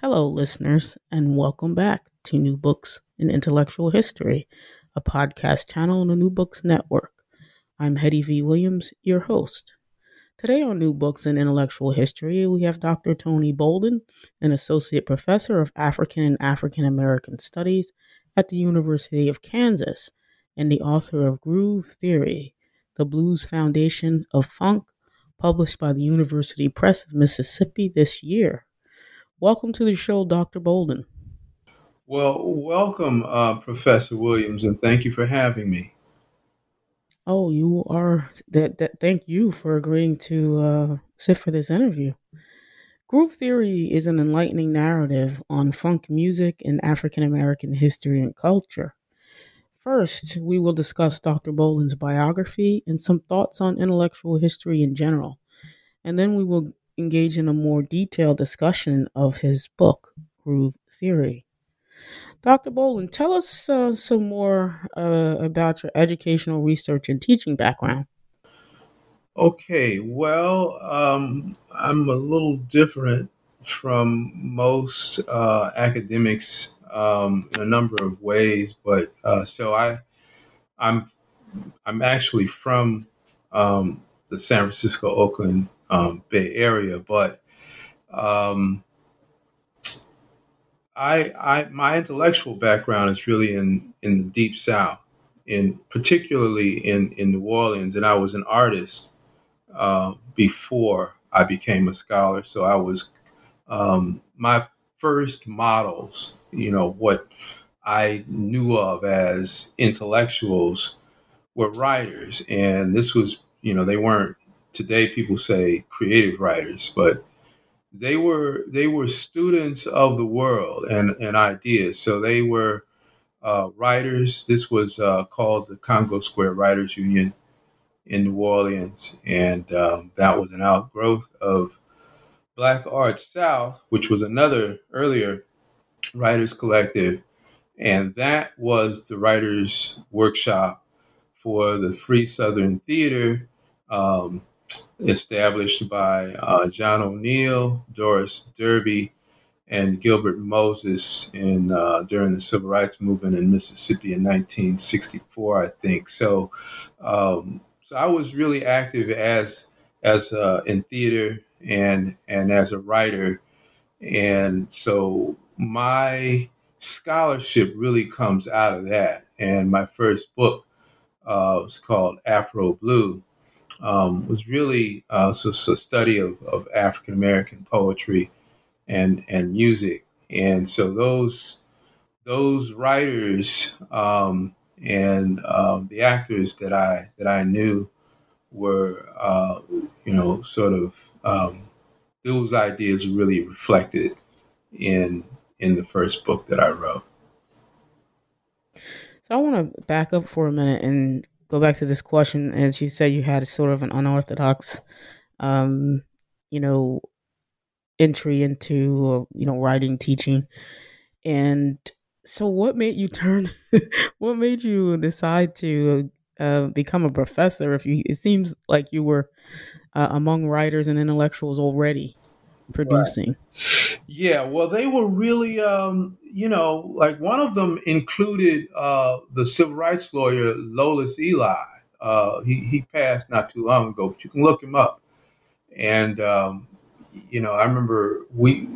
Hello, listeners, and welcome back to New Books in Intellectual History, a podcast channel on the New Books Network. I'm Hettie V. Williams, your host. Today on New Books in Intellectual History, we have Dr. Tony Bolden, an associate professor of African and African American Studies at the University of Kansas, and the author of Groove Theory, The Blues Foundation of Funk, published by the University Press of Mississippi this year. Welcome to the show, Dr. Bolden. Well, welcome, uh, Professor Williams, and thank you for having me. Oh, you are that. that thank you for agreeing to uh, sit for this interview. Groove theory is an enlightening narrative on funk music and African American history and culture. First, we will discuss Dr. Bolden's biography and some thoughts on intellectual history in general. And then we will engage in a more detailed discussion of his book, Groove Theory. Dr. Bolden, tell us uh, some more uh, about your educational research and teaching background. Okay, well, um, I'm a little different from most uh, academics um, in a number of ways, but uh, so I, I'm, I'm actually from um, the San Francisco Oakland um, Bay Area, but um, I, I, my intellectual background is really in in the deep South, in particularly in in New Orleans, and I was an artist uh, before I became a scholar. So I was um, my first models, you know, what I knew of as intellectuals were writers, and this was, you know, they weren't today people say creative writers, but they were they were students of the world and, and ideas. So they were uh, writers. This was uh, called the Congo Square Writers Union in New Orleans, and um, that was an outgrowth of Black Arts South, which was another earlier writers collective, and that was the writers' workshop for the Free Southern Theater. Um, established by uh, John O'Neal, Doris Derby, and Gilbert Moses in uh, during the Civil Rights Movement in Mississippi in 1964, I think. So, um, so I was really active as as uh, in theater and and as a writer, and so my scholarship really comes out of that. And my first book uh, was called Afro Blue, um, was really uh, so, so study of, of African American poetry and and music, and so those those writers um, and um, the actors that I that I knew were uh, you know sort of um, those ideas really reflected in in the first book that I wrote. So I want to back up for a minute and go back to this question, as you said, you had sort of an unorthodox, um, you know, entry into you know writing, teaching, and so what made you turn? what made you decide to uh, become a professor? If you, it seems like you were uh, among writers and intellectuals already producing. Right. Yeah, well, they were really, um, you know, like one of them included uh, the civil rights lawyer Lolis Elie. Uh, he he passed not too long ago, but you can look him up. And um, you know, I remember we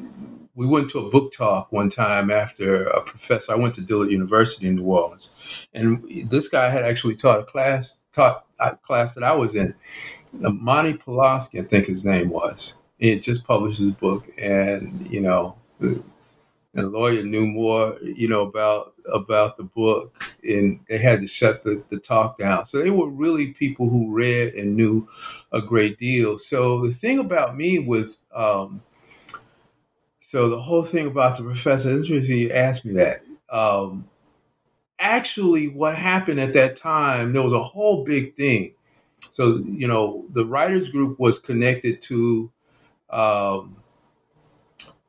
we went to a book talk one time after a professor. I went to Dillard University in New Orleans, and this guy had actually taught a class taught a class that I was in. Monty Pulaski, I think his name was he just published his book, and you know, the, the lawyer knew more, you know, about about the book, and they had to shut the, the talk down. So they were really people who read and knew a great deal. So the thing about me with um, so the whole thing about the professor, interesting you asked me that. Um, actually, what happened at that time, there was a whole big thing. So, you know, the writers group was connected to um,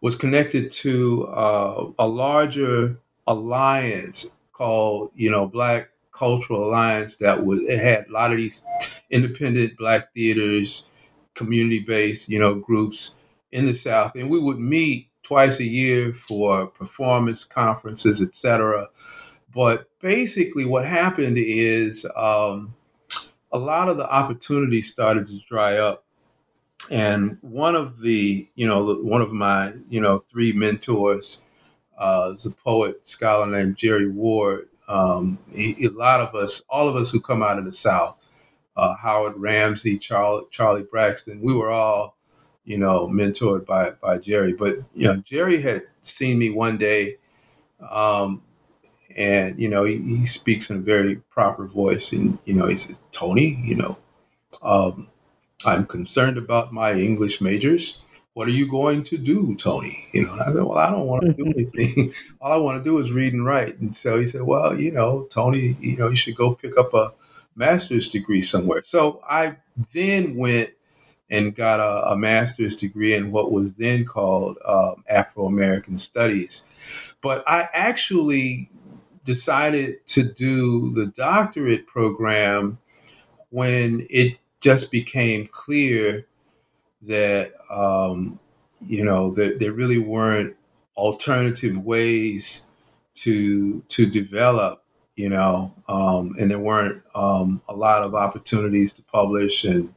was connected to uh, a larger alliance called, you know, Black Cultural Alliance that was it had a lot of these independent black theaters, community based, you know, groups in the South, and we would meet twice a year for performance conferences, etc. But basically, what happened is um, a lot of the opportunities started to dry up. And one of the, you know, one of my, you know, three mentors uh, is a poet, scholar named Jerry Ward. Um, he, a lot of us, all of us who come out of the South, uh, Howard Ramsey, Charlie, Charlie Braxton, we were all, you know, mentored by by Jerry. But you know, Jerry had seen me one day, um, and you know, he, he, speaks in a very proper voice, and you know, he says, "Tony, you know, um, I'm concerned about my English majors." what are you going to do, Tony? You know, I said, well, I don't want to do anything. All I want to do is read and write. And so he said, well, you know, Tony, you know, you should go pick up a master's degree somewhere. So I then went and got a, a master's degree in what was then called um, Afro American Studies. But I actually decided to do the doctorate program when it just became clear that um, you know that there really weren't alternative ways to to develop you know um, and there weren't um, a lot of opportunities to publish and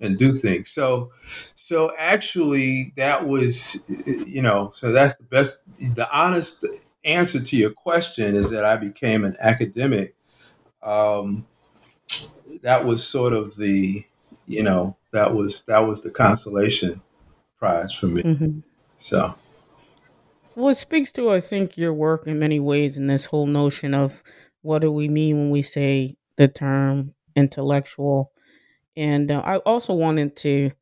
and do things. So so actually that was you know so that's the best the honest answer to your question is that i became an academic. Um, that was sort of the you know that was that was the consolation prize for me. Mm-hmm. So, well, it speaks to I think your work in many ways, in this whole notion of what do we mean when we say the term intellectual. And uh, I also wanted to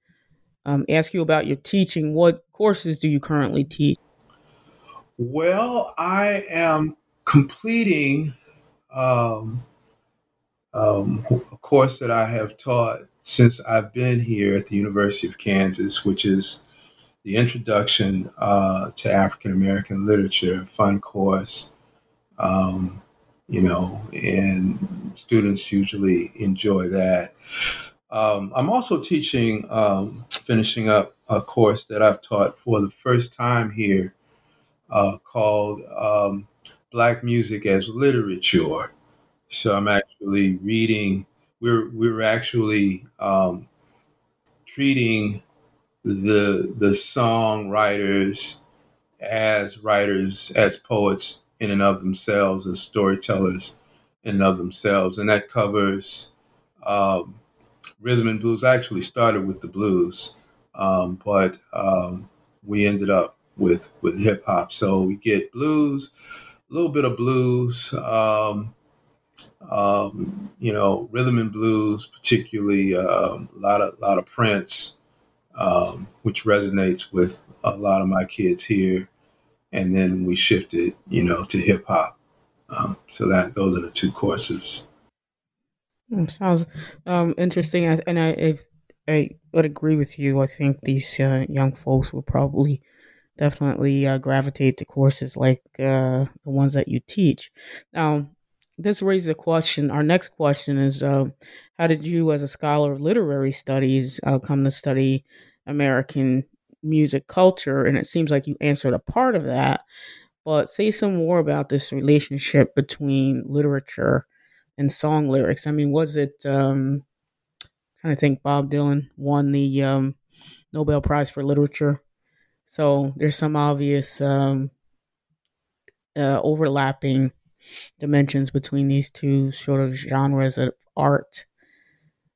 um, ask you about your teaching. What courses do you currently teach? Well, I am completing um, um, a course that I have taught since I've been here at the University of Kansas, which is the Introduction uh, to African American Literature, fun course. Um, you know, and students usually enjoy that. Um, I'm also teaching, um, finishing up a course that I've taught for the first time here uh, called um, Black Music as Literature. So I'm actually reading we're we're actually um, treating the the songwriters as writers, as poets in and of themselves, as storytellers in and of themselves, and that covers um, rhythm and blues. I actually started with the blues, um, but um, we ended up with with hip hop. So we get blues, a little bit of blues, um, um, you know, rhythm and blues, particularly um, a lot of lot of Prince, um, which resonates with a lot of my kids here. And then we shifted, you know, to hip hop. Um, so that those are the two courses. Hmm, sounds um, interesting, and I, I would agree with you. I think these uh, young folks will probably definitely uh, gravitate to courses like uh, the ones that you teach. Now, this raises a question. Our next question is uh, How did you, as a scholar of literary studies, uh, come to study American music culture? And it seems like you answered a part of that, but say some more about this relationship between literature and song lyrics. I mean, was it, um, trying to think, Bob Dylan won the um, Nobel Prize for Literature. So there's some obvious um, uh, overlapping dimensions between these two sort of genres of art.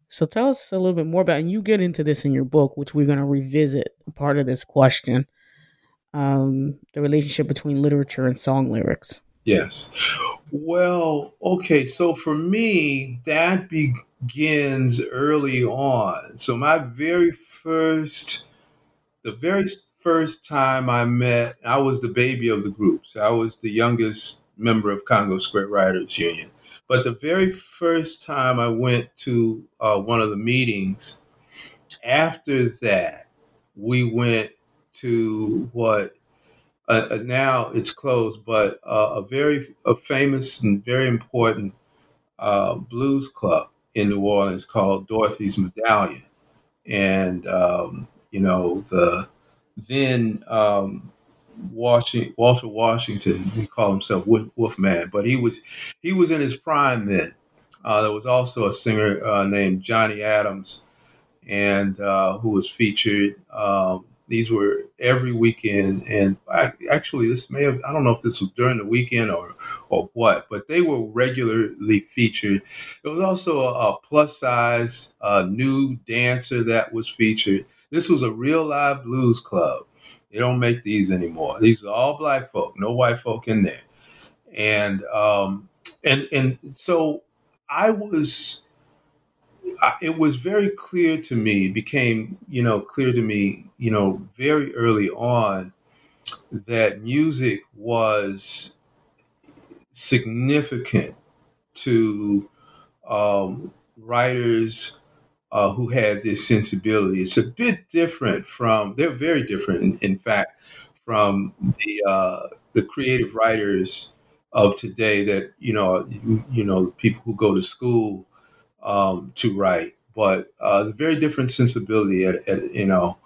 So tell us a little bit more about, and you get into this in your book, which we're going to revisit part of this question, um, the relationship between literature and song lyrics. Yes. Well, okay. So for me, that begins early on. So my very first, the very first time I met, I was the baby of the group. So I was the youngest member of Congo Square Writers Union. But the very first time I went to uh, one of the meetings, after that, we went to what uh, uh now it's closed, but uh, a very a famous and very important uh, blues club in New Orleans called Dorothy's Medallion, and um, you know the then um, Washington, Walter Washington, he called himself Wolfman, but he was he was in his prime then. Uh, there was also a singer uh, named Johnny Adams, and uh, who was featured. Um, these were every weekend, and I, actually, this may have I don't know if this was during the weekend or or what, but they were regularly featured. There was also a, a plus size uh, new dancer that was featured. This was a real live blues club. They don't make these anymore. These are all black folk, no white folk in there. And um, and and so I was. it was very clear to me. Became you know clear to me you know very early on that music was significant to um, writers uh, who had this sensibility. It's a bit different from, they're very different, in, in fact, from the, uh, the creative writers of today that, you know, you, know, people who go to school um, to write, but uh, very different sensibility at, at you know,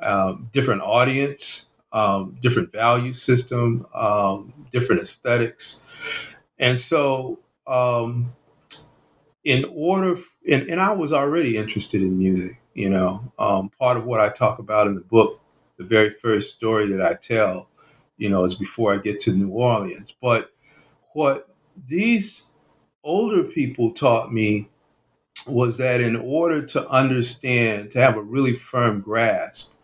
um, different audience, um, different value system, um, different aesthetics. And so, um, in order, and, and I was already interested in music, you know, um, part of what I talk about in the book, the very first story that I tell, you know, is before I get to New Orleans. But what these older people taught me was that in order to understand, to have a really firm grasp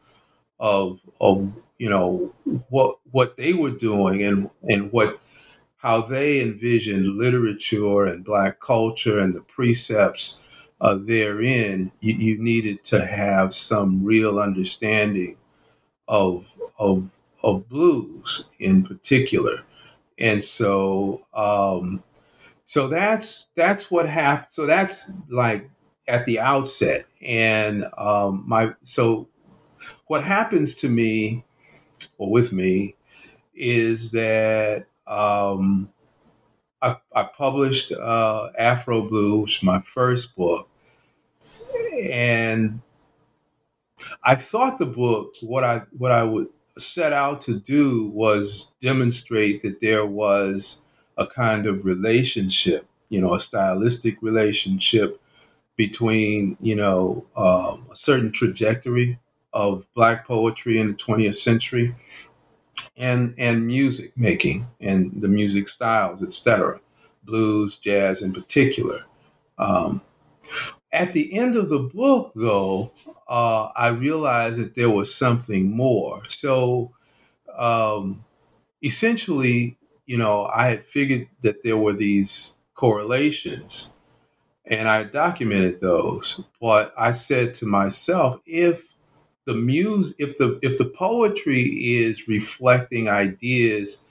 of, of you know, what what they were doing and and what how they envisioned literature and black culture and the precepts uh, therein, you, you, needed to have some real understanding of, of, of blues in particular. And so, um, so that's, that's what happened. So that's like at the outset. And um, my, so what happens to me or with me is that um, I, I, published uh, Afro Blues, my first book, and I thought the book what I what I would set out to do was demonstrate that there was a kind of relationship, you know, a stylistic relationship between you know um, a certain trajectory of Black poetry in the 20th century and and music making and the music styles, etc., blues, jazz in particular. Um, at the end of the book, though, uh, I realized that there was something more. So, um, essentially, you know, I had figured that there were these correlations, and I documented those. But I said to myself, if the muse if the if the poetry is reflecting ideas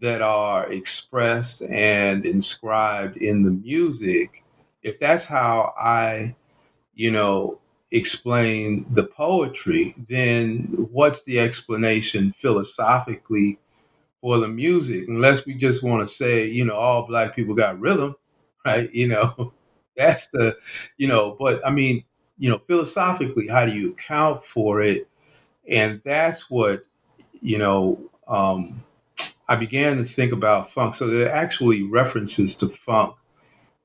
that are expressed and inscribed in the music if that's how i you know explain the poetry then what's the explanation philosophically for the music unless we just want to say you know all black people got rhythm right you know that's the you know but i mean you know, philosophically, how do you account for it? And that's what, you know, um, I began to think about funk. So there are actually references to funk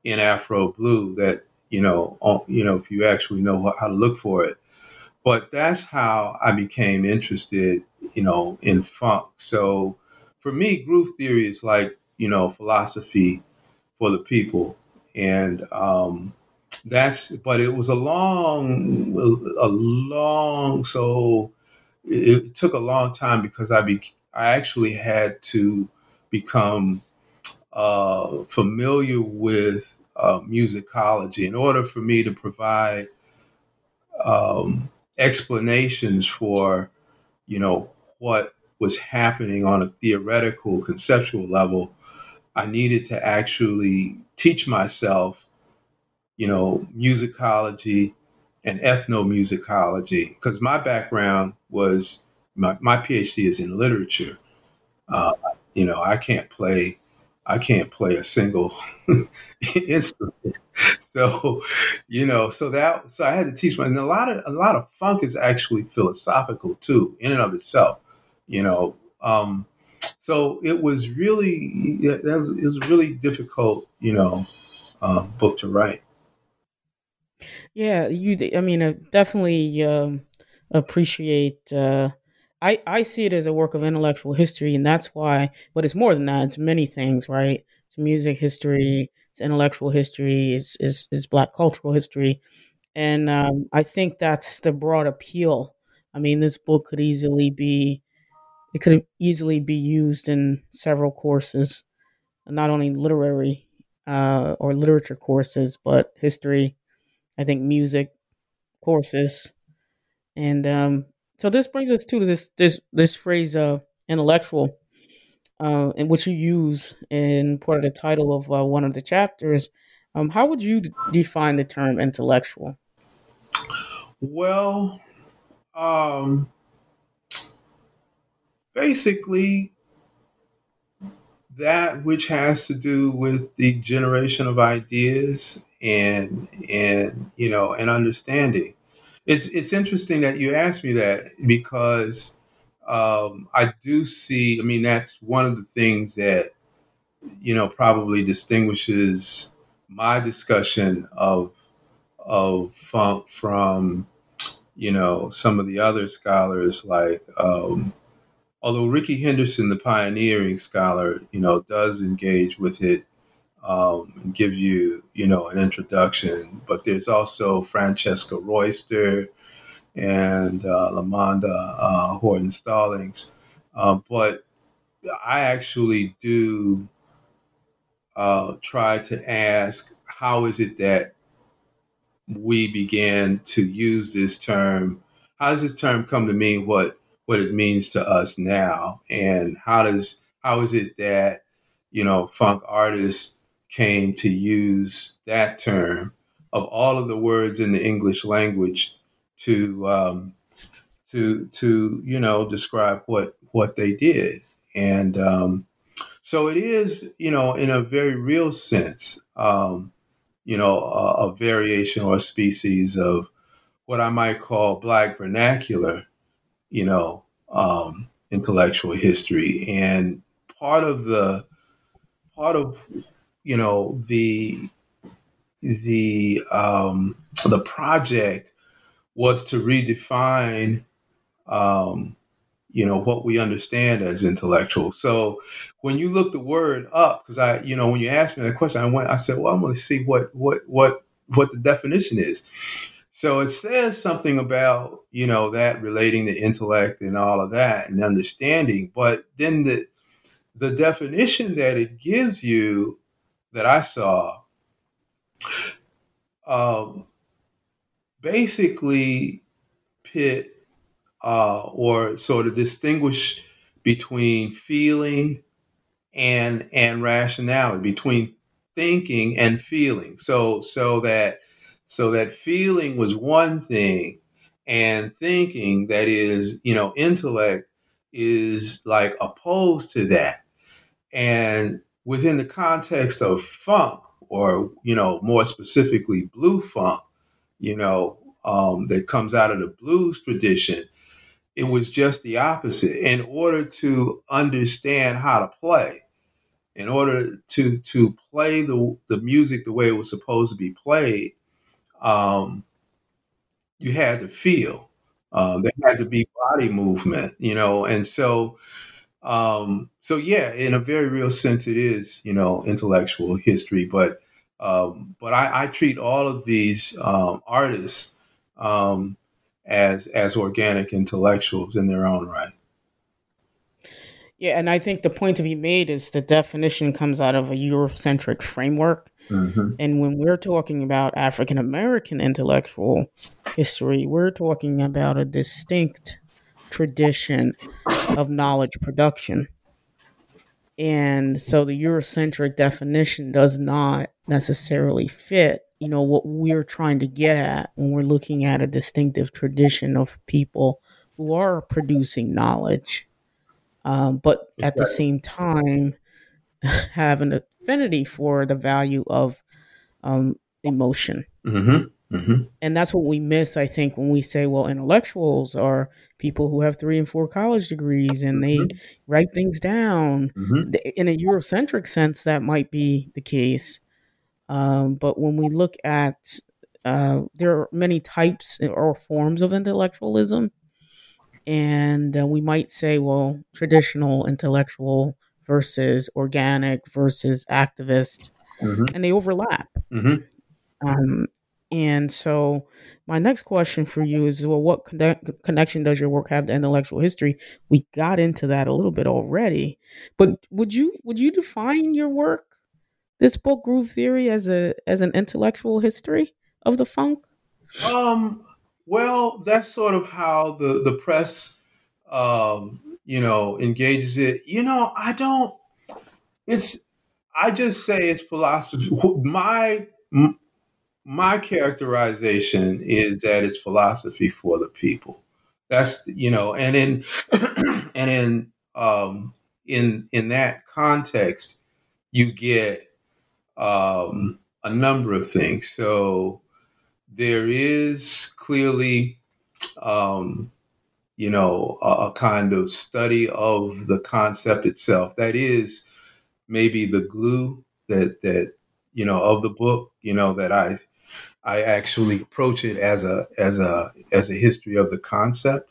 in Afro Blue that, you know, you know, if you actually know how to look for it. But that's how I became interested, you know, in funk. So for me, groove theory is like, you know, philosophy for the people. And um, that's but it was a long a long so it took a long time because i be i actually had to become uh, familiar with uh, musicology in order for me to provide um, explanations for you know, what was happening on a theoretical, conceptual level, I needed to actually teach myself, you know, musicology and ethnomusicology, because my background was my, my PhD is in literature. Uh, you know, I can't play, I can't play a single instrument. So, you know, so that so I had to teach my and a lot of a lot of funk is actually philosophical too, in and of itself. You know, um, so it was really it was, it was really difficult, you know, uh, book to write. Yeah, you. I mean, I definitely um, appreciate. Uh, I I see it as a work of intellectual history, and that's why. But it's more than that. It's many things, right? It's music history. It's intellectual history. It's is is Black cultural history, and um, I think that's the broad appeal. I mean, this book could easily be. It could easily be used in several courses, not only literary uh, or literature courses, but history, I think music courses, and um, so this brings us to this this this phrase uh, intellectual, uh, and which you use in part of the title of uh, one of the chapters. Um, how would you d- define the term intellectual? Well, um, basically, that which has to do with the generation of ideas and and you know and understanding. It's it's interesting that you asked me that because um, I do see. I mean, that's one of the things that you know probably distinguishes my discussion of of funk from you know some of the other scholars like um, although Ricky Henderson, the pioneering scholar, you know, does engage with it um, and gives you, you know, an introduction. But there's also Francesca Royster and uh, uh, Horton Stallings. Uh, but I actually do uh, try to ask, how is it that we began to use this term? How does this term come to mean what what it means to us now and how does how is it that you know funk artists came to use that term of all of the words in the english language to um, to to you know describe what what they did and um, so it is you know in a very real sense um, you know a, a variation or a species of what i might call black vernacular you know, um, intellectual history. And part of the part of you know the the um, the project was to redefine um, you know what we understand as intellectual. So when you look the word up, because I you know when you asked me that question, I went I said, well, I'm going to see what what what what the definition is. So it says something about, you know, that relating to intellect and all of that and understanding. But then the the definition that it gives you that I saw um, basically pit uh, or sort of distinguish between feeling and and rationality, between thinking and feeling. So so that so that feeling was one thing, and thinking, that is, you know, intellect, is like opposed to that. And within the context of funk, or, you know, more specifically, blue funk, you know, um, that comes out of the blues tradition, it was just the opposite. In order to understand how to play, in order to to play the the music the way it was supposed to be played, um, you had to feel. Uh, there had to be body movement, you know, and so, um, so yeah, in a very real sense, it is, you know, intellectual history. But, um, but I, I, treat all of these um, artists um, as as organic intellectuals in their own right. Yeah, and I think the point to be made is the definition comes out of a Eurocentric framework Mm-hmm. And when we're talking about African American intellectual history, we're talking about a distinct tradition of knowledge production. And so the Eurocentric definition does not necessarily fit, you know, what we're trying to get at when we're looking at a distinctive tradition of people who are producing knowledge, um, but at the same time have an affinity for the value of um, emotion. Mm-hmm. Mm-hmm. And that's what we miss, I think, when we say, well, intellectuals are people who have three and four college degrees and they mm-hmm. write things down. Mm-hmm. In a Eurocentric sense, that might be the case. Um, but when we look at, uh, there are many types or forms of intellectualism. And uh, we might say, well, traditional intellectual versus organic versus activist, mm-hmm. and they overlap. Mm-hmm. Um, and so, my next question for you is well, what connect- connection does your work have to intellectual history? We got into that a little bit already, but would you would you define your work, this book, Groove Theory, as a as an intellectual history of the funk? Um. Well, that's sort of how the the press, um, you know, engages it. You know, I don't. It's. I just say it's philosophy. My my characterization is that it's philosophy for the people. That's you know, and in and in um, in in that context, you get um, a number of things. So there is clearly, um, you know, a, a kind of study of the concept itself. That is maybe the glue that that you know of the book. You know that I I actually approach it as a as a as a history of the concept.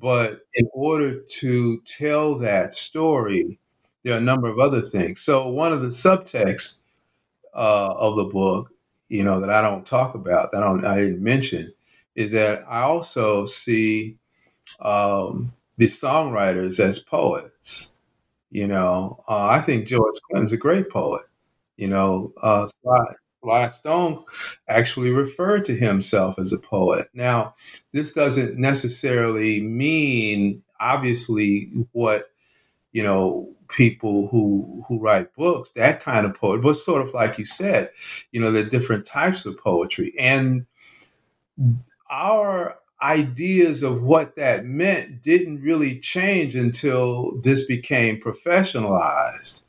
But in order to tell that story, there are a number of other things. So one of the subtexts uh, of the book, you know, that I don't talk about, that I, don't, I didn't mention, is that I also see um, the songwriters as poets. You know, uh, I think George Clinton's a great poet. You know, uh, Sly Stone actually referred to himself as a poet. Now, this doesn't necessarily mean, obviously, what you know people who who write books that kind of poet but sort of like you said you know there are different types of poetry and our ideas of what that meant didn't really change until this became professionalized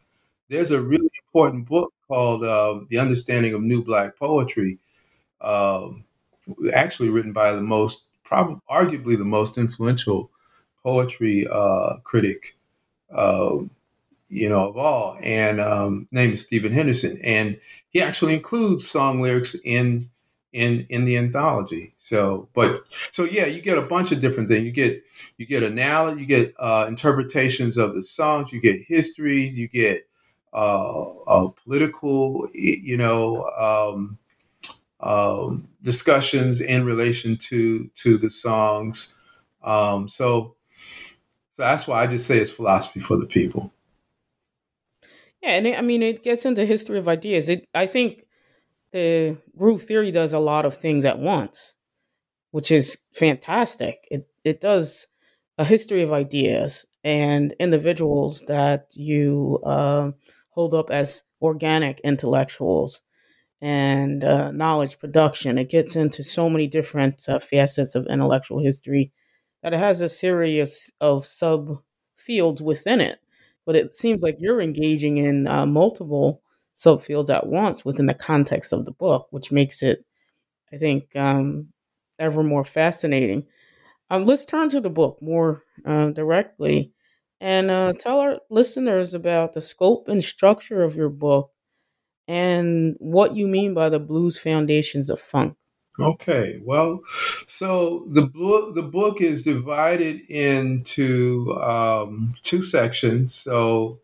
there's a really important book called uh, The Understanding of New Black Poetry, um, actually written by the most, probably, arguably the most influential poetry uh, critic, uh, you know, of all, and um, name is Stephen Henderson, and he actually includes song lyrics in in in the anthology. So, but so yeah, you get a bunch of different things. You get you get analysis, you get uh, interpretations of the songs, you get histories, you get political, you know, um, um, discussions in relation to to the songs. Um, so, so that's why I just say it's philosophy for the people. Yeah, and it, I mean it gets into history of ideas. It I think the groove theory does a lot of things at once, which is fantastic. It it does a history of ideas and individuals that you uh, hold up as organic intellectuals and uh, knowledge production. It gets into so many different uh, facets of intellectual history that it has a series of, subfields within it. But it seems like you're engaging in uh, multiple subfields at once within the context of the book, which makes it, I think, um, ever more fascinating. Um, let's turn to the book more uh, directly and uh, tell our listeners about the scope and structure of your book and what you mean by the blues foundations of funk. Okay, well, so the book the book is divided into um, two sections. So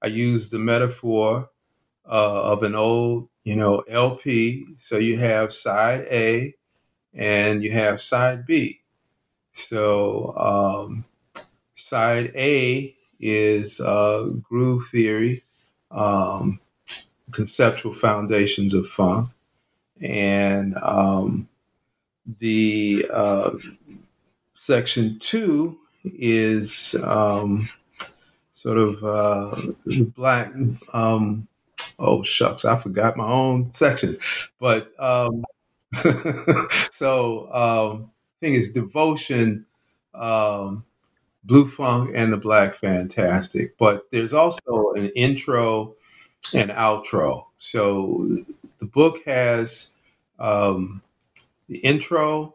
I use the metaphor uh, of an old, you know, LP. So you have side A, and you have side B. So um, Side A is uh, groove theory, um, conceptual foundations of funk, and um, the uh, section two is um, sort of uh, black. Um, oh shucks, I forgot my own section. But um, so um, I think it's devotion, um, blue funk, and the black fantastic. But there's also an intro and outro. So the book has um, the intro,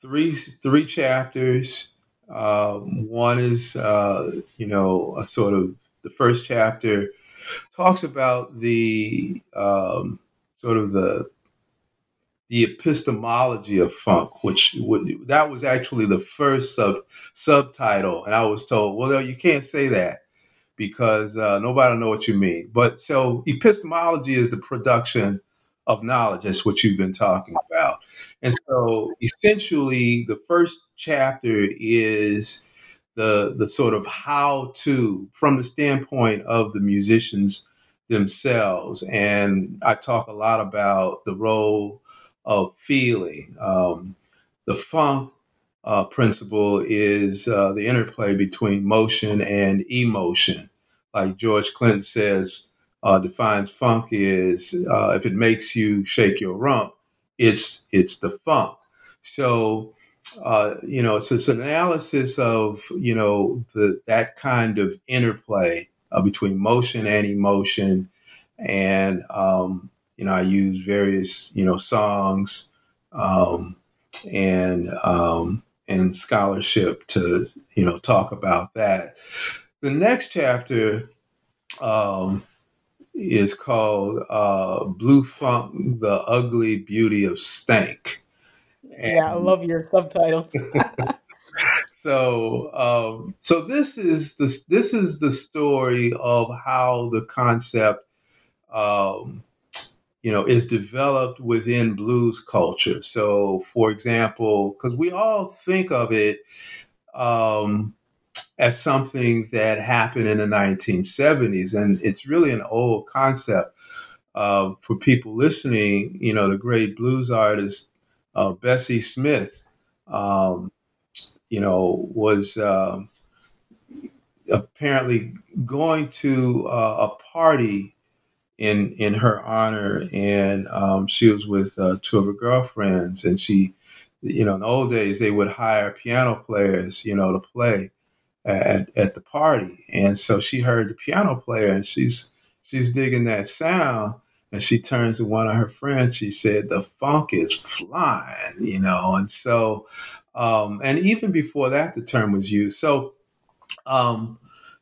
three three chapters. Um, one is uh, you know a sort of the first chapter talks about the um, sort of the the epistemology of funk, which would, that was actually the first sub subtitle, and I was told, well, you can't say that because uh, nobody will know what you mean. But so epistemology is the production of knowledge. That's what you've been talking about. And so essentially, the first chapter is the the sort of how to from the standpoint of the musicians themselves. And I talk a lot about the role of feeling. Um, the funk uh, principle is uh, the interplay between motion and emotion. Like George Clinton says, uh, defines funk is uh, if it makes you shake your rump, it's it's the funk. So uh, you know, it's, it's an analysis of you know the that kind of interplay uh, between motion and emotion, and um, you know I use various you know songs um, and um, and scholarship to you know talk about that. The next chapter um, is called uh, Blue Funk: The Ugly Beauty of Stank. And yeah, I love your subtitles. so, um, so this is the this is the story of how the concept, um, you know, is developed within blues culture. So, for example, because we all think of it um, as something that happened in the 1970s, and it's really an old concept. Uh, for people listening, you know, the great blues artist uh, Bessie Smith, um, you know, was uh, apparently going to uh, a party in in her honor, and um, she was with uh, two of her girlfriends, and she, you know, in the old days they would hire piano players, you know, to play at at the party, and so she heard the piano player, and she's she's digging that sound and she turns to one of her friends. She said, "The funk is flying," you know. And so, um, and even before that, the term was used. So, um,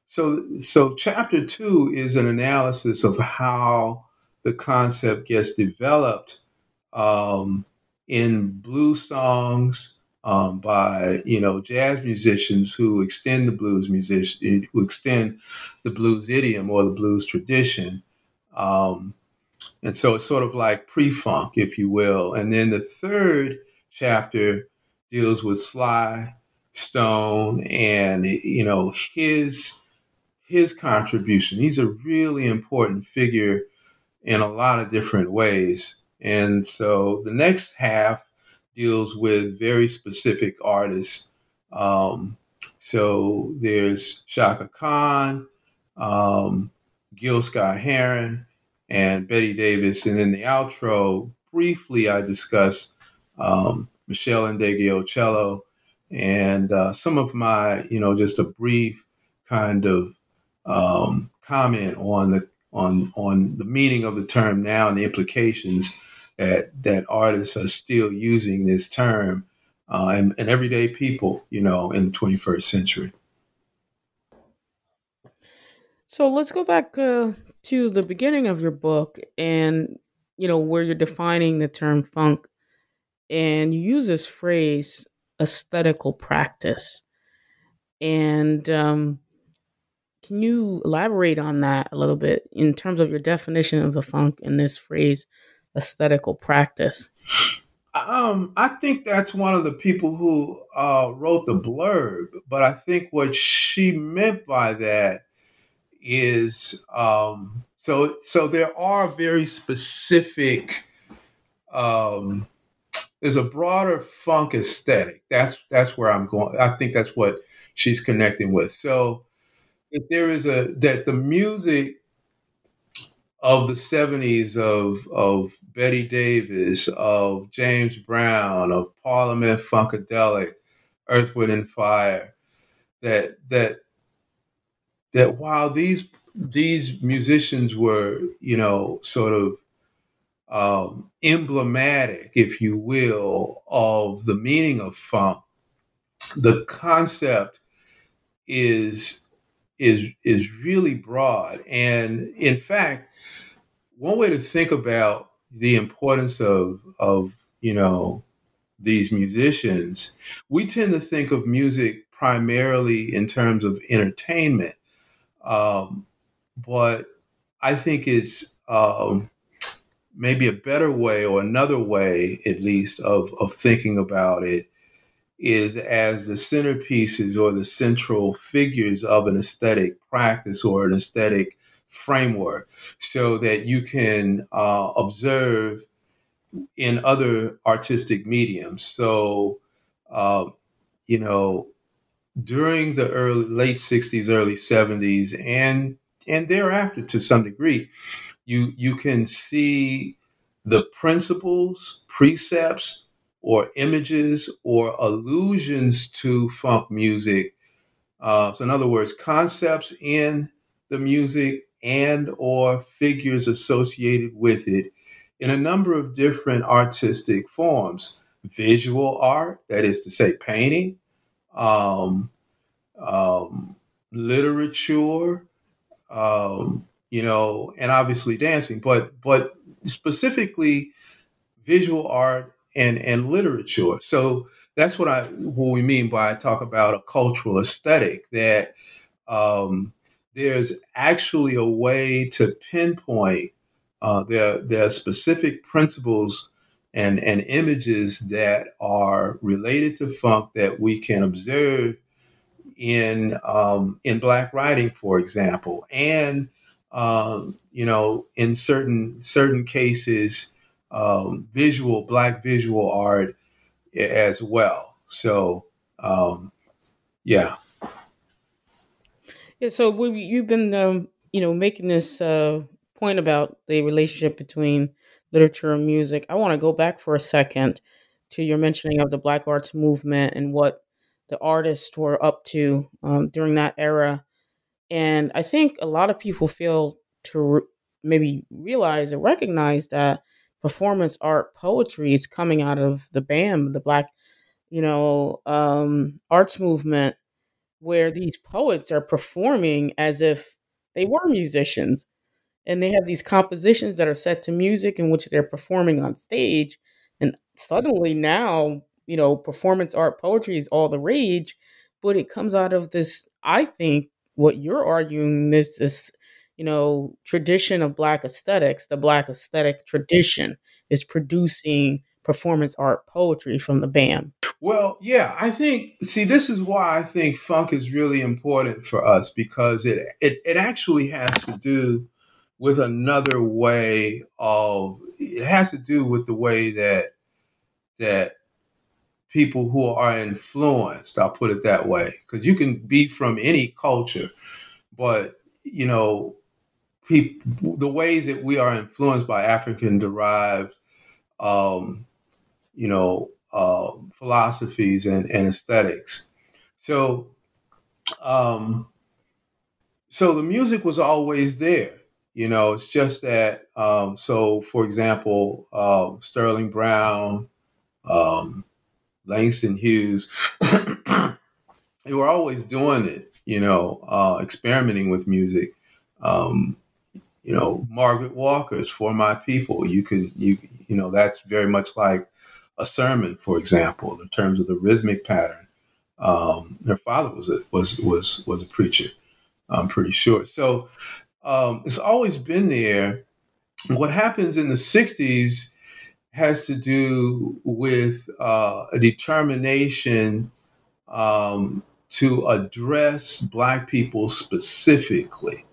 so, so chapter two is an analysis of how the concept gets developed um, in blues songs um, by you know jazz musicians who extend the blues musician who extend the blues idiom or the blues tradition. Um, and so it's sort of like pre funk, if you will. And then the third chapter deals with Sly Stone and, you know, his his contribution. He's a really important figure in a lot of different ways. And so the next half deals with very specific artists. Um, so there's Chaka Khan, um, Gil Scott Heron, and Betty Davis. And in the outro, briefly, I discuss um, Meshell Ndegeocello and uh, some of my, you know, just a brief kind of um, comment on the on on the meaning of the term now and the implications that that artists are still using this term uh, and, and everyday people, you know, in the 21st century. So let's go back uh, to the beginning of your book and you know where you're defining the term funk and you use this phrase aesthetical practice and um, can you elaborate on that a little bit in terms of your definition of the funk in this phrase aesthetical practice um, I think that's one of the people who uh, wrote the blurb, but I think what she meant by that is um, so so there are very specific um, there's a broader funk aesthetic that's that's where i'm going i think that's what she's connecting with. So if there is a that the music of the 70s of of Betty Davis, of James Brown, of Parliament Funkadelic, Earth, Wind and Fire, that that that while these these musicians were, you know, sort of um, emblematic, if you will, of the meaning of funk, the concept is is is really broad. And in fact, one way to think about the importance of of you know these musicians, we tend to think of music primarily in terms of entertainment, um, but I think it's um, maybe a better way or another way, at least, of of thinking about it is as the centerpieces or the central figures of an aesthetic practice or an aesthetic framework so that you can uh, observe in other artistic mediums. So, uh, you know, during the early late 60s, early 70s, and and thereafter to some degree, you you can see the principles, precepts, or images or allusions to funk music. Uh, so, in other words, concepts in the music and or figures associated with it in a number of different artistic forms. Visual art that is to say painting um, um, literature um, you know and obviously dancing. But but specifically visual art and and literature. So that's what I what we mean by I talk about a cultural aesthetic that um, there's actually a way to pinpoint uh, are specific principles and and images that are related to funk that we can observe in um, in black writing, for example, and um, you know in certain certain cases um, visual black visual art as well. So um, yeah. Yeah. So we, you've been um, you know making this uh, point about the relationship between literature and music. I want to go back for a second to your mentioning of the Black Arts movement and what the artists were up to um, during that era. And I think a lot of people feel to re- maybe realize or recognize that performance art poetry is coming out of the BAM, the Black, you know, um, arts movement, where these poets are performing as if they were musicians. And they have these compositions that are set to music in which they're performing on stage. And suddenly now, you know, performance art poetry is all the rage, but it comes out of this, I think, what you're arguing, this is you know, tradition of black aesthetics, the black aesthetic tradition is producing performance art poetry from the BAM. Well, yeah, I think see this is why I think funk is really important for us because it it, it actually has to do with another way of it has to do with the way that that people who are influenced, I'll put it that way, because you can be from any culture, but you know, people, the ways that we are influenced by African derived, um, you know, uh, philosophies and, and aesthetics. So, um, so the music was always there. You know, it's just that. Um, so, for example, uh, Sterling Brown, um, Langston Hughes, they were always doing it. You know, uh, experimenting with music. Um, you know, Margaret Walker's "For My People." You can you you know that's very much like a sermon, for example, in terms of the rhythmic pattern. Um, her father was a was was was a preacher. I'm pretty sure. So um, it's always been there. What happens in the '60s has to do with uh, a determination um, to address Black people specifically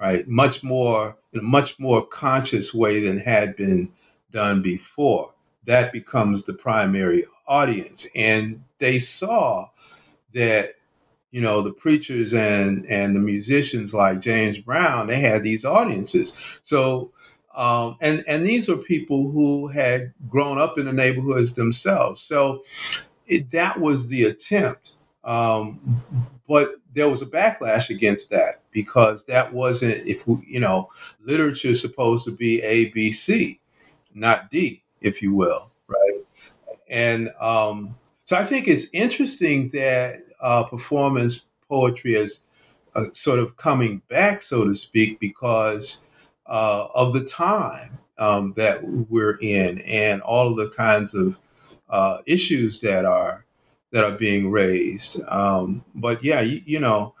right? Much more in a much more conscious way than had been done before. That becomes the primary audience, and they saw that you know the preachers and and the musicians like James Brown, they had these audiences. So um, and and these were people who had grown up in the neighborhoods themselves. So it, that was the attempt. Um, but there was a backlash against that because that wasn't if we, you know literature is supposed to be A B C, not D, if you will, right? And um, so I think it's interesting that uh, performance poetry is uh, sort of coming back, so to speak, because uh, of the time um, that we're in and all of the kinds of uh, issues that are that are being raised. Um, but yeah, you, you, know,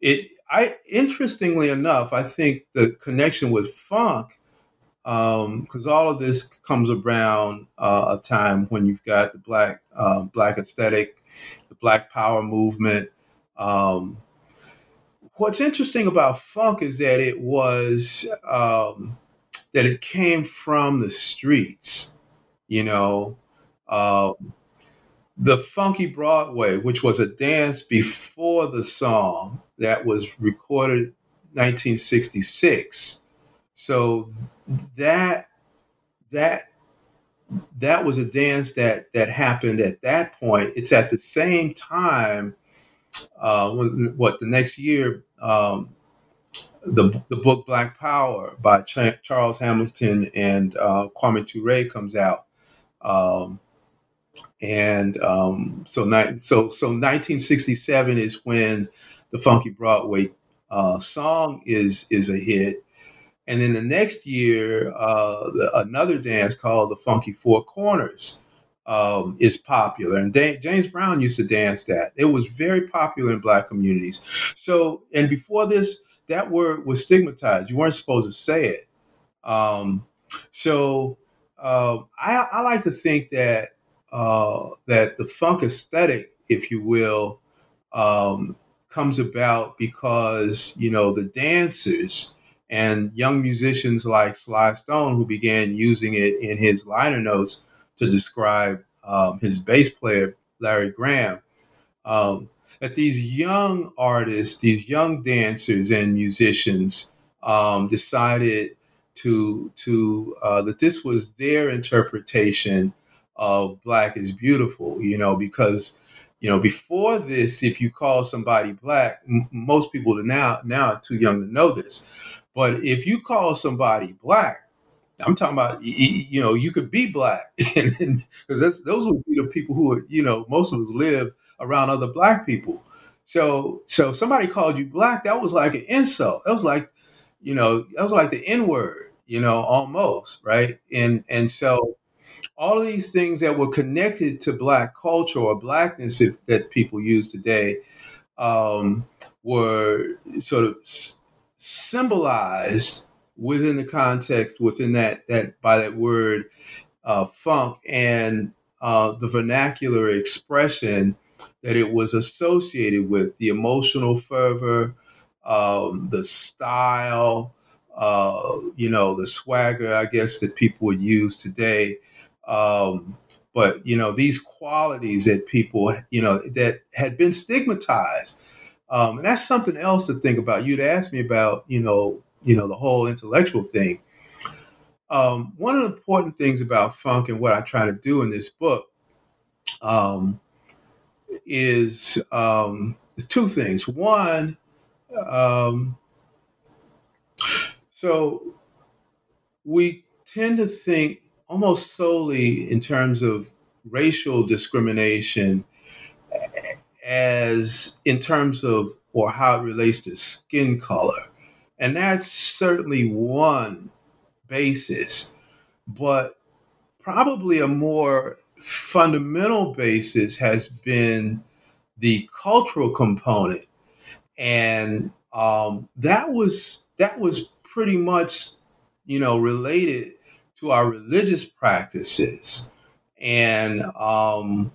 it. I interestingly enough, I think the connection with funk, because um, all of this comes around uh, a time when you've got the black uh, black aesthetic, the Black Power movement. Um, what's interesting about funk is that it was um, that it came from the streets. You know, uh, the funky Broadway, which was a dance before the song that was recorded 1966. So that that that was a dance that that happened at that point. It's at the same time. Uh, what the next year, um, the the book Black Power by Ch- Charles Hamilton and uh, Kwame Ture comes out, um, and um, so ni- so so 1967 is when the Funky Broadway uh, song is is a hit, and then the next year, uh, the, another dance called the Funky Four Corners um, is popular. And da- James Brown used to dance that. It was very popular in black communities. So, and before this, that word was stigmatized. You weren't supposed to say it. Um, so, uh, I, I, like to think that uh, that the funk aesthetic, if you will, um, comes about because you know the dancers and young musicians like Sly Stone, who began using it in his liner notes to describe um, his bass player, Larry Graham, um, that these young artists, these young dancers and musicians um, decided to to uh, that this was their interpretation of black is beautiful you know because you know before this if you call somebody black m- most people are now now are too young to know this but if you call somebody black, I'm talking about you know you could be black because those would be the people who are, you know most of us live around other black people. So so somebody called you black, that was like an insult. That was like you know that was like the N word, you know, almost right. And and so all of these things that were connected to black culture or blackness that people use today um, were sort of symbolized within the context within that that by that word uh, funk and uh, the vernacular expression that it was associated with the emotional fervor um, the style uh, you know the swagger i guess that people would use today um, but you know these qualities that people you know that had been stigmatized um, and that's something else to think about. You'd asked me about, you know, you know, the whole intellectual thing. Um, one of the important things about funk and what I try to do in this book um, is um, two things. One, um, so we tend to think almost solely in terms of racial discrimination as in terms of or how it relates to skin color. And that's certainly one basis, but probably a more fundamental basis has been the cultural component. And um, that was that was pretty much, you know, related to our religious practices. And um,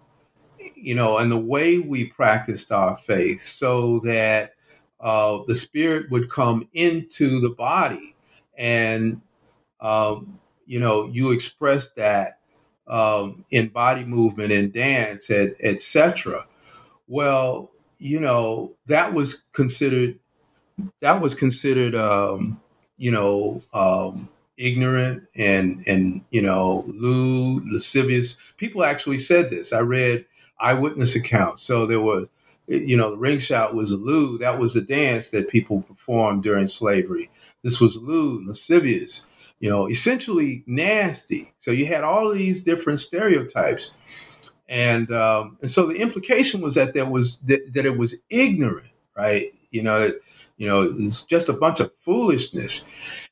you know, and the way we practiced our faith so that uh, the spirit would come into the body. And, um, you know, you express that um, in body movement and dance, etc. Well, you know, that was considered that was considered um, you know um, ignorant and and you know lewd, lascivious. People actually said this. I read eyewitness accounts. So there were, you know, the ring shout was lewd. That was a dance that people performed during slavery. This was lewd, lascivious, you know, essentially nasty. So you had all these different stereotypes. And um, and so the implication was that there was that, that it was ignorant, right? You know that you know it's just a bunch of foolishness,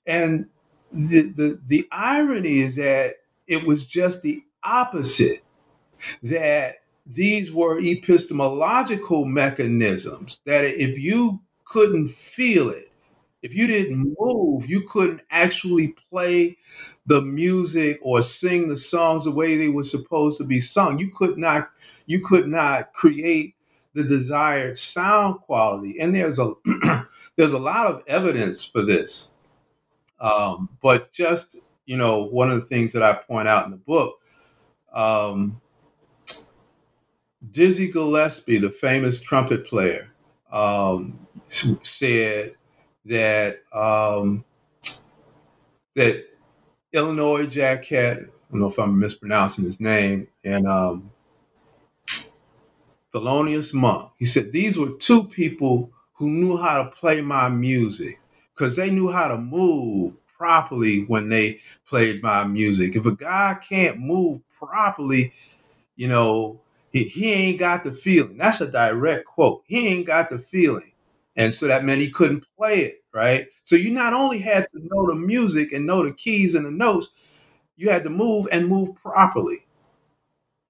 and the, the, the irony is that it was just the opposite that these were epistemological mechanisms that if you couldn't feel it, if you didn't move, you couldn't actually play the music or sing the songs the way they were supposed to be sung. You could not you could not create the desired sound quality. And there's a there's a lot of evidence for this. Um, but just you know, one of the things that I point out in the book, um, Dizzy Gillespie, the famous trumpet player, um, said that um, that Illinois Jacquet, I don't know if I'm mispronouncing his name, and um, Thelonious Monk. He said these were two people who knew how to play my music because they knew how to move properly when they played my music. If a guy can't move properly, you know, he, he ain't got the feeling. That's a direct quote. He ain't got the feeling. And so that meant he couldn't play it, right? So you not only had to know the music and know the keys and the notes, you had to move and move properly.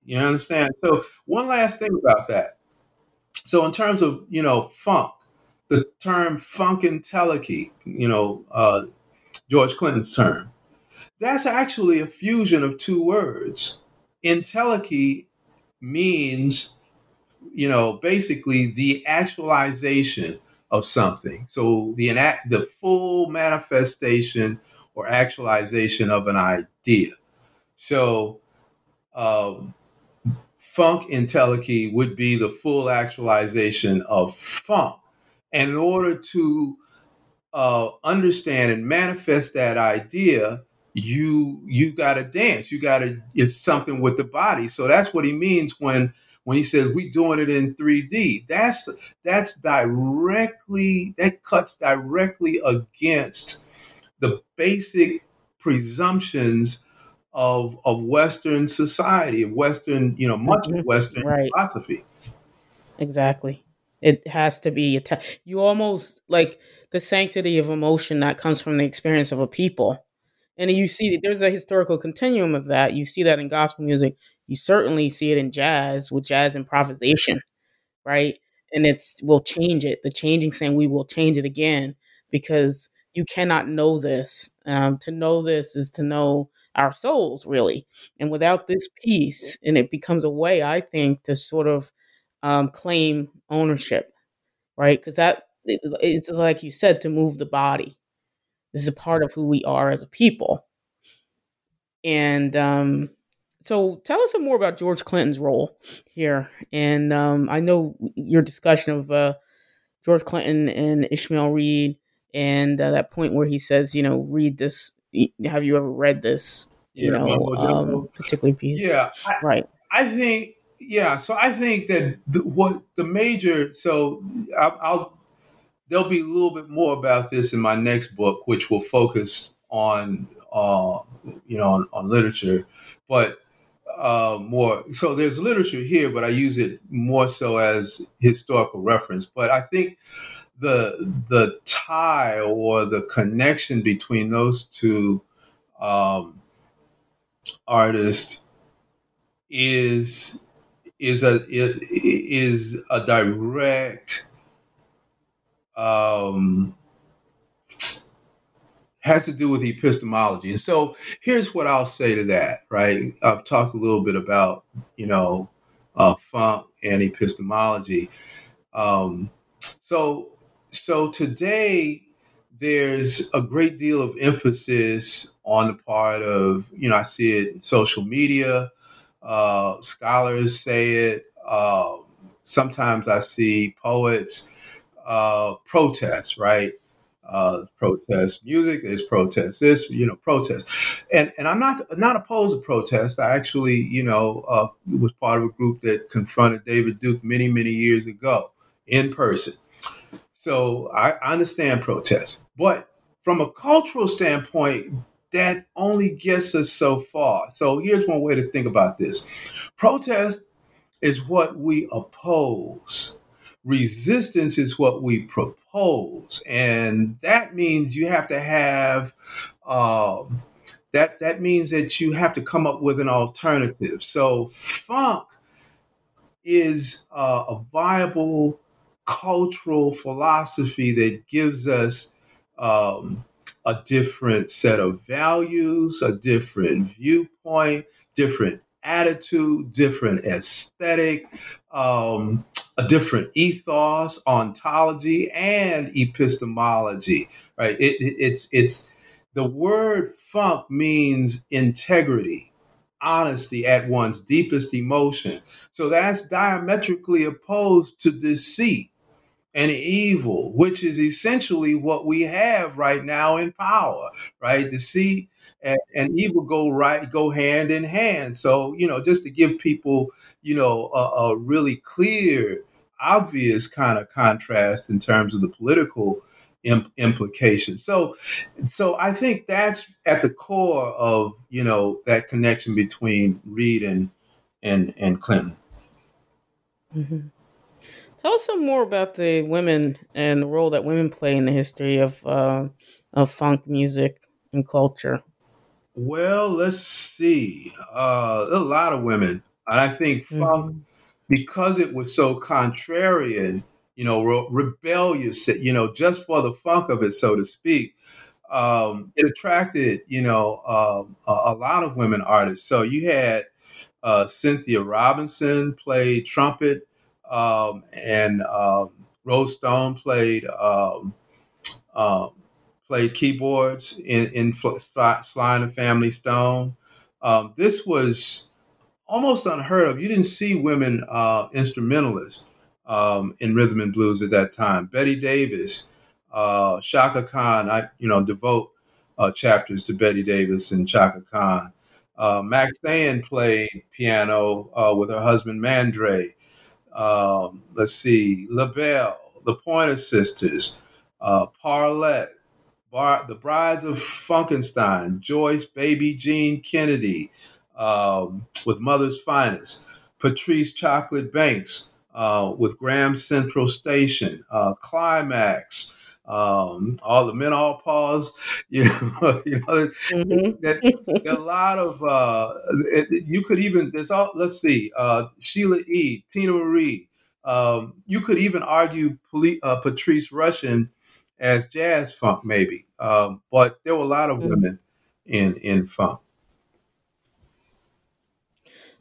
You understand? So one last thing about that. So in terms of, you know, funk, the term funkentelechy, you know, uh, George Clinton's term. That's actually a fusion of two words. Entelechy means, you know, basically the actualization of something. So the the full manifestation or actualization of an idea. So um, funkentelechy would be the full actualization of funk. And in order to uh, understand and manifest that idea, you you got to dance. You got to. It's something with the body. So that's what he means when when he says we doing it in 3D. That's that's directly that cuts directly against the basic presumptions of of Western society, of Western, you know, much of Western right. philosophy. Exactly. It has to be. You almost like the sanctity of emotion that comes from the experience of a people. And you see there's a historical continuum of that. You see that in gospel music. You certainly see it in jazz with jazz improvisation, right? And it's we'll change it. The changing saying we will change it again because you cannot know this. Um, to know this is to know our souls, really. And without this piece, and it becomes a way, I think, to sort of um, claim ownership, right? Because that it's like you said to move the body. This is a part of who we are as a people. And um, so tell us some more about george clinton's role here. And um, i know your discussion of uh, george clinton and ishmael reed and uh, that point where he says you know read this. Have you ever read this you yeah, know um, particularly piece? Yeah I, right. I think yeah so i think that the, what the major so I'll, I'll there'll be a little bit more about this in my next book, which will focus on uh, you know on, on literature, but uh, more. So there's literature here, but I use it more so as historical reference. But I think the the tie or the connection between those two um, artists is is a is a direct um, has to do with epistemology. And so here's what I'll say to that, right? I've talked a little bit about, you know, uh, funk and epistemology. Um, so, so today there's a great deal of emphasis on the part of, you know, I see it in social media. Uh, scholars say it. Uh, sometimes I see poets uh, protest, right? Uh, protest music, there's protest this, you know, protest, and and I'm not not opposed to protest. I actually, you know, uh, was part of a group that confronted David Duke many many years ago in person. So I, I understand protest, but from a cultural standpoint, that only gets us so far. So here's one way to think about this: protest is what we oppose. Resistance is what we propose. And that means you have to have um, that that means that you have to come up with an alternative. So funk is uh, a viable cultural philosophy that gives us um, a different set of values a different viewpoint different attitude different aesthetic um, a different ethos, ontology, and epistemology. Right? It, it, it's it's the word funk means integrity, honesty at one's deepest emotion. So that's diametrically opposed to deceit and evil, which is essentially what we have right now in power. Right? Deceit and, and evil go right go hand in hand. So you know, just to give people you know, a, a really clear, obvious kind of contrast in terms of the political imp- implications. So, so I think that's at the core of you know that connection between Reed and and and Clinton. Mm-hmm. Tell us some more about the women and the role that women play in the history of uh, of funk music and culture. Well, let's see. Uh, a lot of women and I think funk, mm-hmm. because it was so contrarian, you know, re- rebellious, you know, just for the funk of it, so to speak, um, it attracted, you know, um, a, a, lot of women artists. So you had uh, Cynthia Robinson played trumpet, um, and um, Rose Stone played um, um, played keyboards in, in Sly and the Family Stone. this was almost unheard of. You didn't see women uh, instrumentalists um, in rhythm and blues at that time. Betty Davis, uh, Chaka Khan. I you know devote uh, chapters to Betty Davis and Chaka Khan. Uh, Maxayn played piano uh, with her husband Mandre. Um, let's see, LaBelle, the Pointer Sisters, uh, Parlet, Bar- the Brides of Funkenstein, Joyce, Baby Jean Kennedy, um, with Mother's Finest, Patrice Chocolate Banks uh, with Graham Central Station, uh, Klymaxx, um, all the men all pause. You know, you know mm-hmm. that, a lot of uh, it, you could even there's all let's see uh, Sheila E, Teena Marie. Um, you could even argue uh, Patrice Rushen as jazz funk maybe, um, but there were a lot of mm-hmm. women in in funk.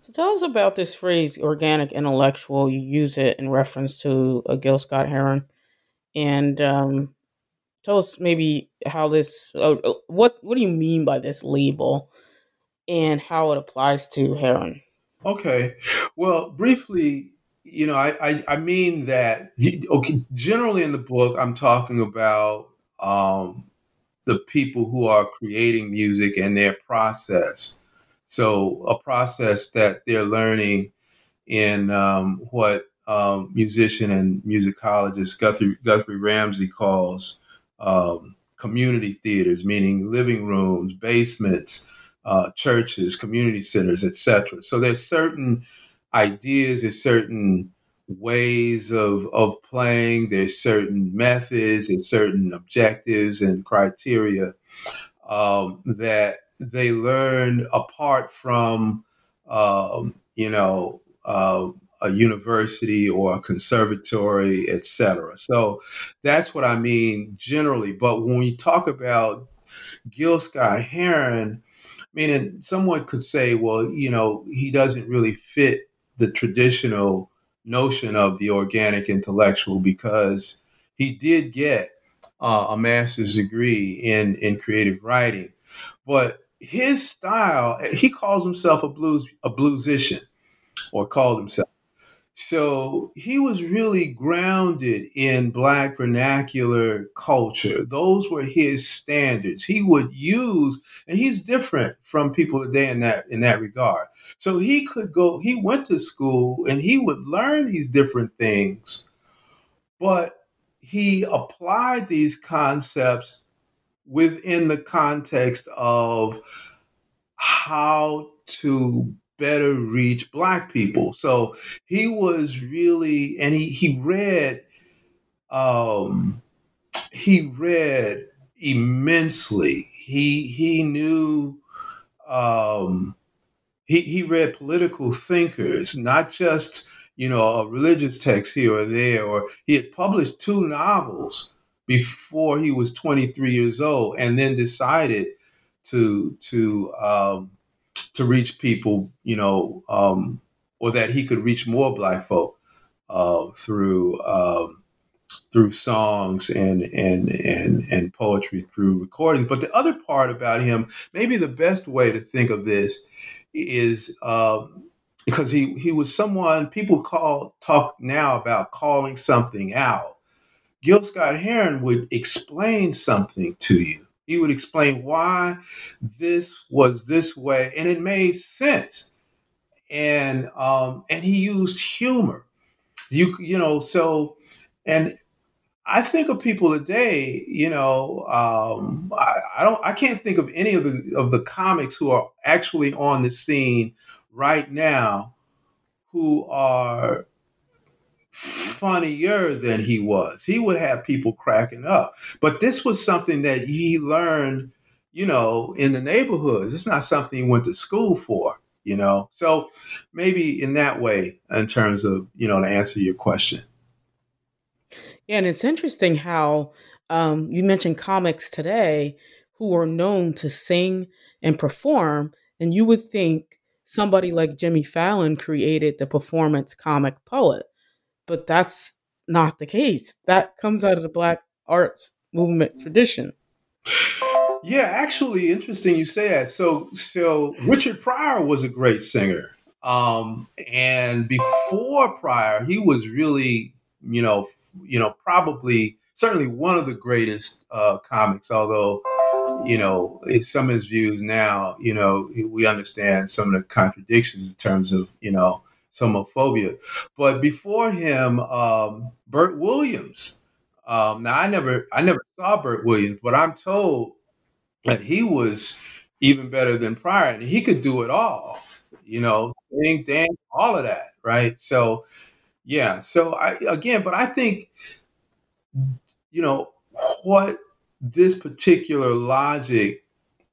So tell us about this phrase, organic intellectual. You use it in reference to uh, Gil Scott Heron, and um, tell us maybe how this. Uh, uh, what What do you mean by this label, and how it applies to Heron? Okay, well, briefly, you know, I I, I mean that. Okay, generally in the book, I'm talking about um, the people who are creating music and their process so a process that they're learning in um, what um, musician and musicologist Guthrie, Guthrie Ramsey calls um, community theaters, meaning living rooms, basements, uh, churches, community centers, etc. So there's certain ideas, there's certain ways of, of playing, there's certain methods, there's certain objectives and criteria um, that they learn apart from, um, you know, uh, a university or a conservatory, etc. So that's what I mean generally. But when we talk about Gil Scott Heron, I mean, someone could say, well, you know, he doesn't really fit the traditional notion of the organic intellectual because he did get uh, a master's degree in in creative writing, but his style, he calls himself a blues a bluesician, or called himself. So he was really grounded in Black vernacular culture. Those were his standards. He would use, and he's different from people today in that in that regard. So he could go. He went to school and he would learn these different things, but he applied these concepts within the context of how to better reach black people. So he was really and he he read um he read immensely. He he knew um he he read political thinkers, not just you know a religious text here or there or he had published two novels before he was 23 years old and then decided to to um to reach people, you know, um, or that he could reach more black folk uh, through um, through songs and and and and poetry through recordings. But the other part about him, maybe the best way to think of this is um, because he he was someone people call talk now about calling something out. Gil Scott Heron would explain something to you he would explain why this was this way, and it made sense. And um, and he used humor. You you know so, and I think of people today. You know, um, I, I don't. I can't think of any of the of the comics who are actually on the scene right now who are funnier than he was. He would have people cracking up. But this was something that he learned, you know, in the neighborhoods. It's not something he went to school for, you know. So maybe in that way, in terms of, you know, to answer your question. Yeah, and it's interesting how um, you mentioned comics today who are known to sing and perform, and you would think somebody like Jimmy Fallon created the performance comic poet but that's not the case. That comes out of the black arts movement tradition. Yeah, actually, interesting you say that. So, so Richard Pryor was a great singer, um, and before Pryor, he was really, you know, you know, probably certainly one of the greatest uh, comics. Although, you know, some of his views now, you know, we understand some of the contradictions in terms of, you know, homophobia. But before him, um, Bert Williams. Um, now I never I never saw Bert Williams, but I'm told that he was even better than Pryor, and he could do it all. You know, sing, dance, all of that, right? So, yeah. So I again, but I think you know what this particular logic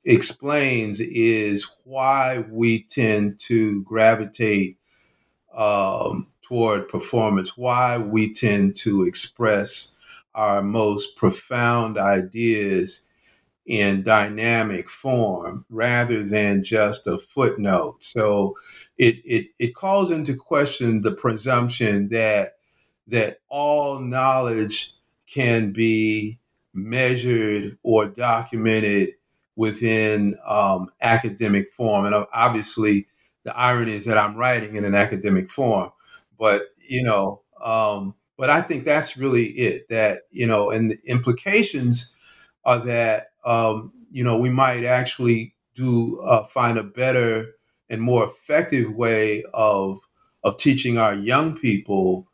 explains is why we tend to gravitate um, toward performance, why we tend to express our most profound ideas in dynamic form rather than just a footnote. So it, it, it calls into question the presumption that that all knowledge can be measured or documented within um, academic form. And obviously, the irony is that I'm writing in an academic form, but you know, um, but I think that's really it. That you know, and the implications are that um, you know we might actually do uh, find a better and more effective way of of teaching our young people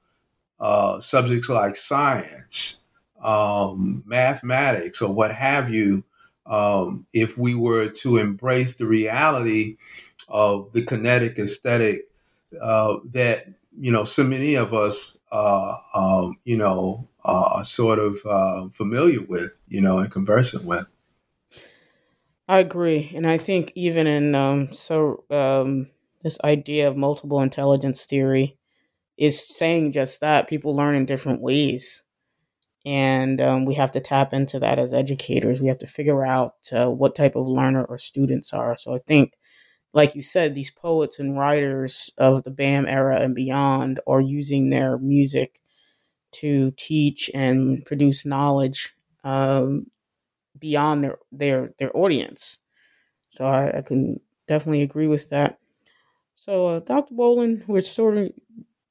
uh, subjects like science, um, mathematics, or what have you, um, if we were to embrace the reality of the kinetic aesthetic uh, that you know so many of us uh, um, you know are sort of uh, familiar with you know and conversant with. I agree. And i think even in um, so um, this idea of multiple intelligence theory is saying just that people learn in different ways. And um, we have to tap into that as educators. We have to figure out uh, what type of learner or students are. So i think like you said, these poets and writers of the BAM era and beyond are using their music to teach and produce knowledge um, beyond their their their audience. So I, I can definitely agree with that. So, uh, Dr. Bolden, we're sort of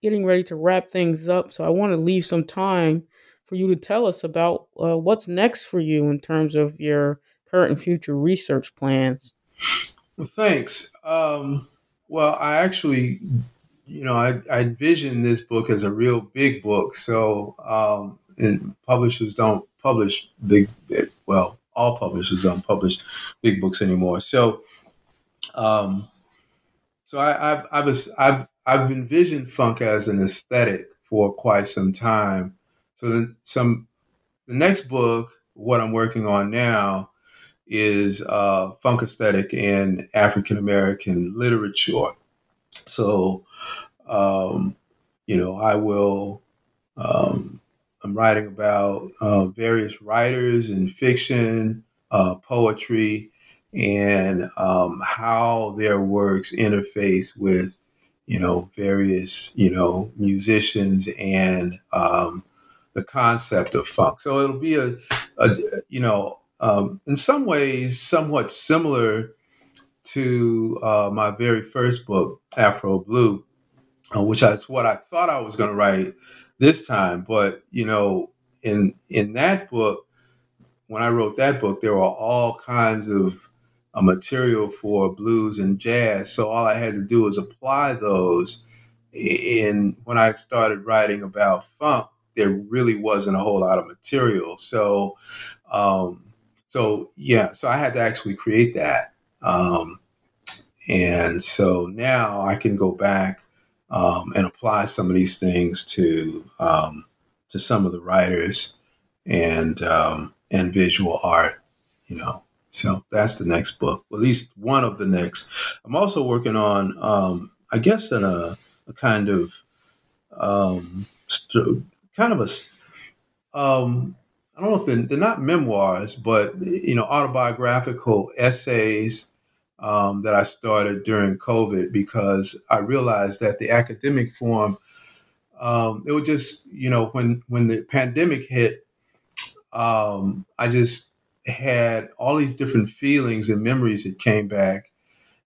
getting ready to wrap things up, so I want to leave some time for you to tell us about uh, what's next for you in terms of your current and future research plans. Well, thanks. Um, well, I actually, you know, I, I envision this book as a real big book. So, um, and publishers don't publish big, well, all publishers don't publish big books anymore. So, um, so I, I've, I've, I've, I've envisioned funk as an aesthetic for quite some time. So then some, the next book, what I'm working on now, is uh, funk aesthetic in African American literature. So, um, you know, I will. Um, I'm writing about uh, various writers in fiction, uh, poetry, and um, how their works interface with, you know, various, you know, musicians and um, the concept of funk. So it'll be a, a you know, um, in some ways somewhat similar to uh, my very first book, Afro Blue, uh, which is what I thought I was going to write this time. But you know, in in that book, when I wrote that book, there were all kinds of uh, material for blues and jazz. So all I had to do was apply those. And when I started writing about funk, there really wasn't a whole lot of material. So um, so yeah, so I had to actually create that. Um, and so now I can go back um, and apply some of these things to um, to some of the writers and um, and visual art, you know. So that's the next book, at least one of the next. I'm also working on, um, I guess, in a, a kind of um, st- kind of a um, I don't know if they're, they're not memoirs, but you know, autobiographical essays um, that I started during COVID because I realized that the academic form, um, it was just you know when when the pandemic hit, um, I just had all these different feelings and memories that came back,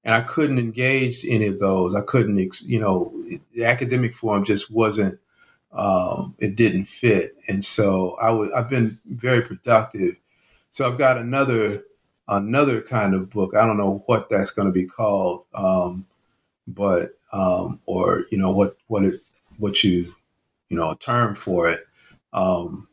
and I couldn't engage any of those. I couldn't, you know, the academic form just wasn't um, it didn't fit. And so I would I've been very productive. So I've got another another kind of book. I don't know what that's going to be called, um, but um, or you know what what it what you you know a term for it. Um,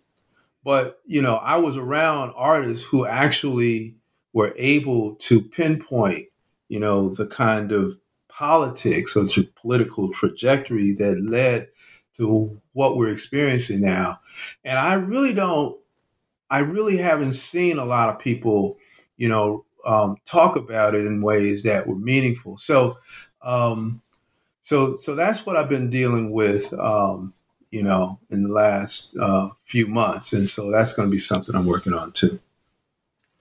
but you know I was around artists who actually were able to pinpoint you know the kind of politics or political trajectory that led to what we're experiencing now. And I really don't, I really haven't seen a lot of people, you know, um, talk about it in ways that were meaningful. So, um, so, so that's what I've been dealing with, um, you know, in the last uh, few months, and so that's going to be something I'm working on too.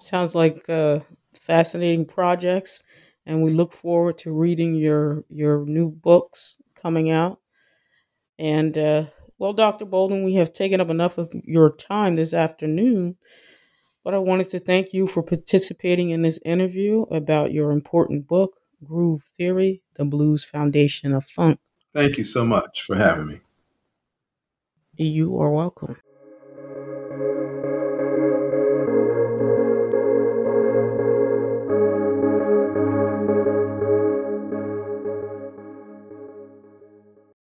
Sounds like uh, fascinating projects, and we look forward to reading your your new books coming out. And uh, well, Dr. Bolden, we have taken up enough of your time this afternoon, but I wanted to thank you for participating in this interview about your important book, Groove Theory The Blues Foundation of Funk. Thank you so much for having me. You are welcome.